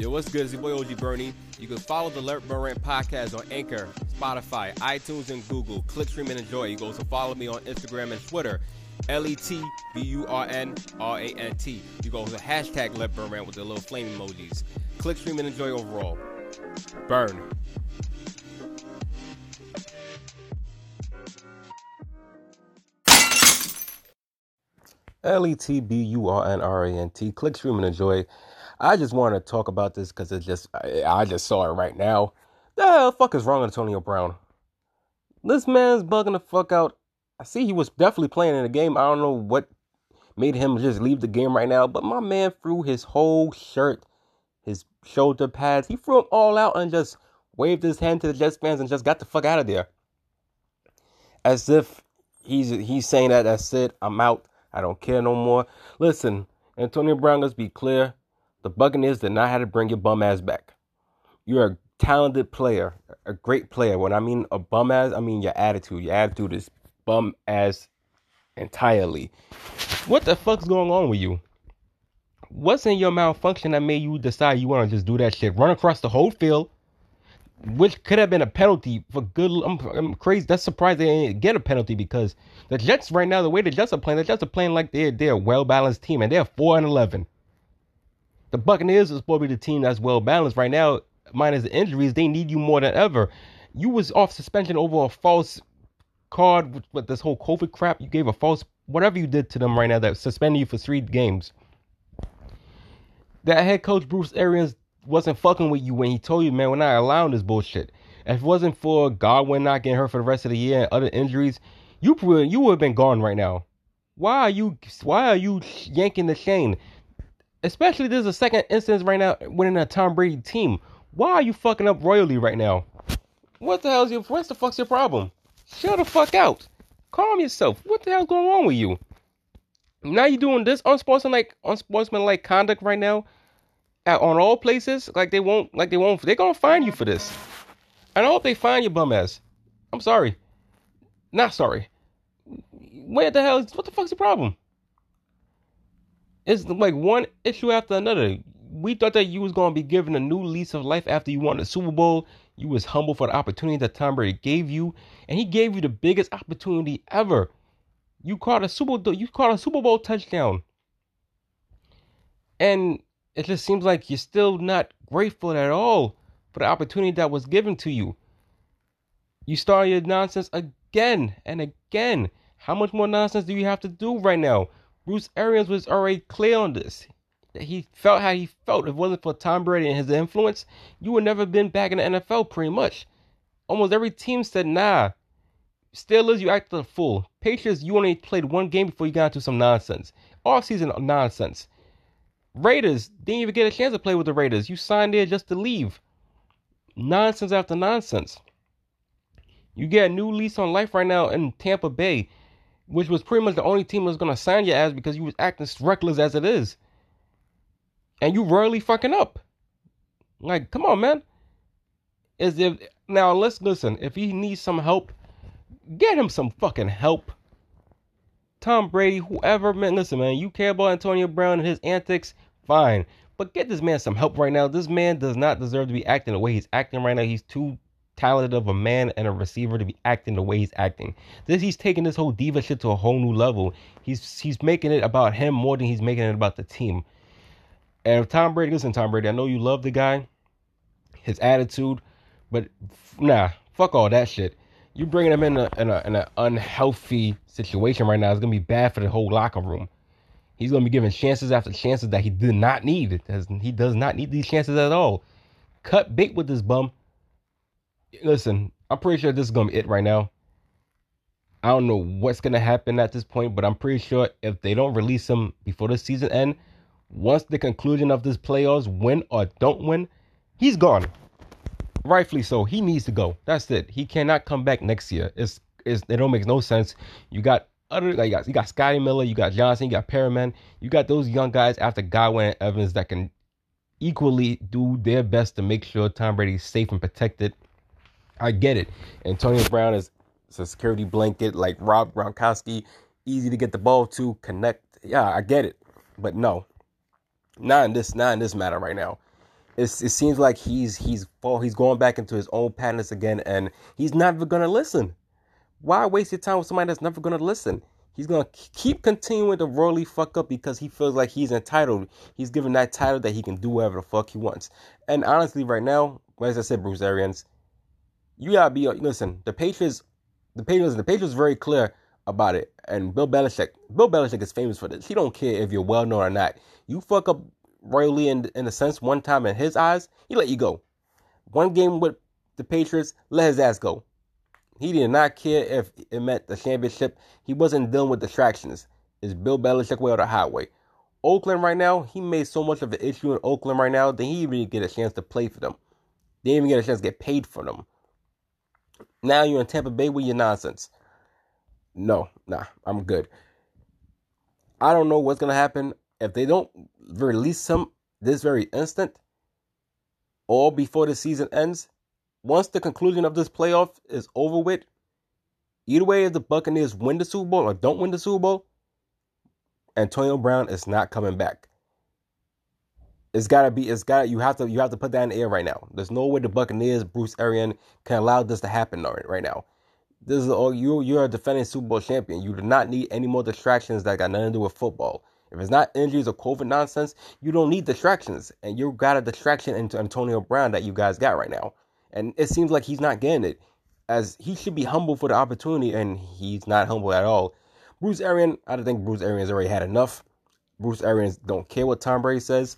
Yo, what's good? It's your boy OG Bernie. You can follow the Let Burn Rant podcast on Anchor, Spotify, iTunes, and Google. Click, stream, and enjoy. You can also follow me on Instagram and Twitter. L E T B U R N R A N T. You go to hashtag Let Burn Rant with the little flame emojis. Click, stream, and enjoy overall. Burn. L E T B U R N R A N T. Click, stream, and enjoy. I just want to talk about this because it just I, I, just saw it right now. The fuck is wrong with Antonio Brown? This man's bugging the fuck out. I see he was definitely playing in the game. I don't know what made him just leave the game right now, but my man threw his whole shirt, his shoulder pads, he threw them all out and just waved his hand to the Jets fans and just got the fuck out of there. As if he's he's saying that that's it, I'm out. I don't care no more. Listen, Antonio Brown, let's be clear. The Buccaneers did not have to bring your bum ass back. You're a talented player, a great player. When I mean a bum ass, I mean your attitude. Your attitude is bum ass entirely. What the fuck's going on with you? What's in your malfunction that made you decide you want to just do that shit? Run across the whole field, which could have been a penalty for good. I'm, I'm crazy. That's surprised they didn't get a penalty because the Jets right now, the way the Jets are playing, the Jets are playing like they're they're a well balanced team and they're four and eleven. The Buccaneers is supposed to be the team that's well balanced right now. Minus the injuries, they need you more than ever. You was off suspension over a false card with, with this whole COVID crap. You gave a false whatever you did to them right now that suspended you for three games. That head coach Bruce Arians wasn't fucking with you when he told you, man, we're not allowing this bullshit. If it wasn't for Godwin not getting hurt for the rest of the year and other injuries, you you would have been gone right now. Why are you why are you yanking the chain? especially there's a second instance right now winning a Tom Brady team. Why are you fucking up royally right now? What the hell's your what the fuck's your problem? Shut the fuck out. Calm yourself. What the hell's going on with you? Now you're doing this unsportsmanlike unsportsmanlike conduct right now at, on all places. Like they won't like they won't they're gonna find you for this. And I hope they find your bum ass. I'm sorry. Not sorry. Where the hell is what the fuck's the problem? It's like one issue after another. We thought that you was gonna be given a new lease of life after you won the Super Bowl. You was humble for the opportunity that Tom Brady gave you, and he gave you the biggest opportunity ever. You caught a Super Bowl, you caught a Super Bowl touchdown. And it just seems like you're still not grateful at all for the opportunity that was given to you. You start your nonsense again and again. How much more nonsense do you have to do right now? Bruce Arians was already clear on this. That He felt how he felt. If it wasn't for Tom Brady and his influence, you would never have been back in the NFL pretty much. Almost every team said, nah. Steelers, you acted a fool. Patriots, you only played one game before you got into some nonsense. Off-season nonsense. Raiders, didn't even get a chance to play with the Raiders. You signed there just to leave. Nonsense after nonsense. You get a new lease on life right now in Tampa Bay which was pretty much the only team that was gonna sign your ass because you was acting reckless as it is, and you rarely fucking up. Like, come on, man. Is if now let's listen. If he needs some help, get him some fucking help. Tom Brady, whoever, man, listen, man. You care about Antonio Brown and his antics, fine. But get this man some help right now. This man does not deserve to be acting the way he's acting right now. He's too talented of a man and a receiver to be acting the way he's acting. This he's taking this whole diva shit to a whole new level. He's he's making it about him more than he's making it about the team. And if Tom Brady, listen, Tom Brady, I know you love the guy, his attitude, but nah, fuck all that shit. You bringing him in a in a in an unhealthy situation right now is gonna be bad for the whole locker room. He's gonna be given chances after chances that he did not need. He does not need these chances at all. Cut bait with this bum listen, I'm pretty sure this is gonna be it right now. I don't know what's gonna happen at this point, but I'm pretty sure if they don't release him before the season end, once the conclusion of this playoffs, win or don't win, he's gone. Rightfully so. He needs to go. That's it. He cannot come back next year. It's, it's it don't make no sense. You got other like you got, you got Scotty Miller, you got Johnson, you got Perriman, you got those young guys after Godwin and Evans that can equally do their best to make sure Tom Brady's safe and protected I get it. Antonio Brown is, a security blanket like Rob Gronkowski, easy to get the ball to, connect. Yeah, I get it. But no. Not in this not in this matter right now. It's, it seems like he's he's he's going back into his own patterns again, and he's never gonna listen. Why waste your time with somebody that's never gonna listen? He's gonna keep continuing to royally fuck up because he feels like he's entitled. He's given that title that he can do whatever the fuck he wants. And honestly, right now, as I said, Bruce Arians, you gotta be listen. The Patriots, the Patriots, the Patriots, very clear about it. And Bill Belichick, Bill Belichick is famous for this. He don't care if you're well known or not. You fuck up royally in in a sense one time in his eyes, he let you go. One game with the Patriots, let his ass go. He did not care if it meant the championship. He wasn't dealing with distractions. It's Bill Belichick way or the highway. Oakland right now, he made so much of an issue in Oakland right now that he didn't even get a chance to play for them. They didn't even get a chance to get paid for them. Now you're in Tampa Bay with your nonsense. No, nah, I'm good. I don't know what's gonna happen if they don't release him this very instant or before the season ends. Once the conclusion of this playoff is over with, either way, if the Buccaneers win the Super Bowl or don't win the Super Bowl, Antonio Brown is not coming back. It's gotta be. It's got. You have to. You have to put that in the air right now. There's no way the Buccaneers, Bruce Arian, can allow this to happen right now. This is all you. You're a defending Super Bowl champion. You do not need any more distractions that got nothing to do with football. If it's not injuries or COVID nonsense, you don't need distractions. And you got a distraction into Antonio Brown that you guys got right now. And it seems like he's not getting it. As he should be humble for the opportunity, and he's not humble at all. Bruce Arians, I don't think Bruce Arians already had enough. Bruce Arians don't care what Tom Brady says.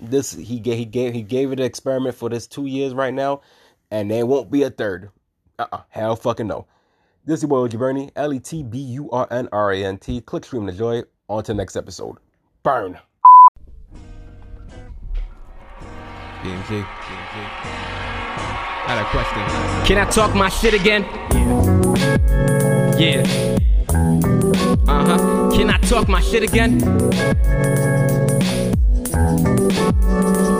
This he gave he gave he gave it an experiment for this two years right now, and there won't be a third. Uh uh hell fucking no. This is your boy Bernie, L E T B U R N R A N T. Click, stream, and enjoy. On to the next episode. Burn. BMG. BMG. I had a question. Can I talk my shit again? Yeah. Yeah. Uh huh. Can I talk my shit again?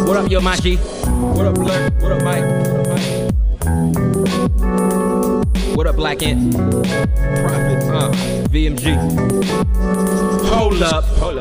What up, yo, Maji? What up, Blur? What up, Mike? What up, Mike? What up, Black Ant? Prophet. Uh, VMG. Hold up.